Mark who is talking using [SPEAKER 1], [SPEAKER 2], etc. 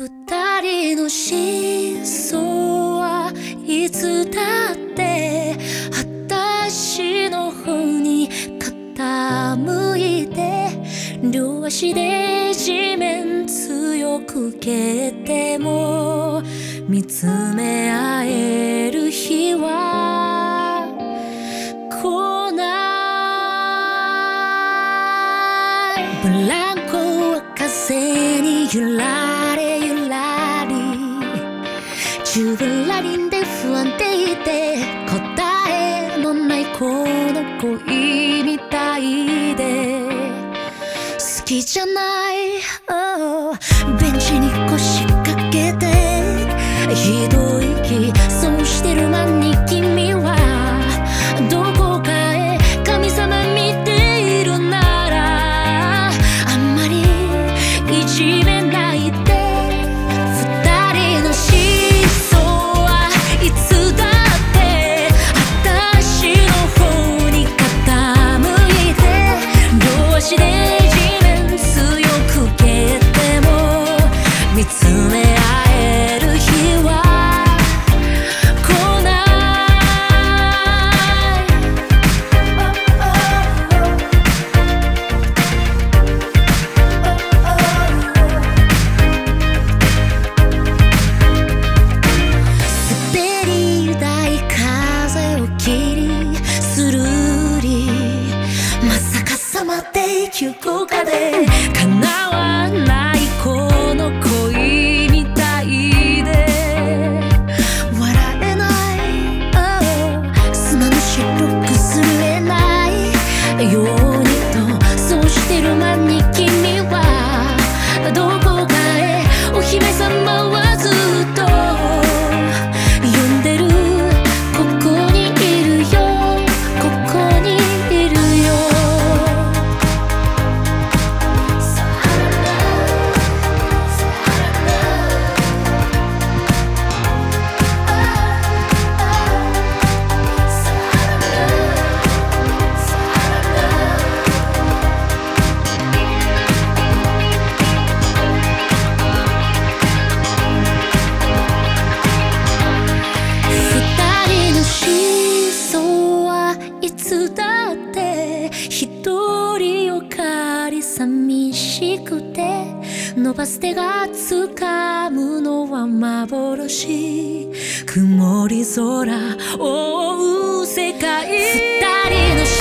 [SPEAKER 1] 二人の真相はいつだって私の方に傾いて両足で地面強く蹴っても見つめ合える日は来ない。ブランコは風に揺られ揺らりジュラリンで不安定で答えのないこの恋みたいで。好きじゃない。Oh ベンチに腰掛けて。ひど急降下で叶わないこの恋みたいで笑えない。oh 砂の白くすれない。寂しくて伸ばす手が掴むのは幻。曇り空覆う世界。二人の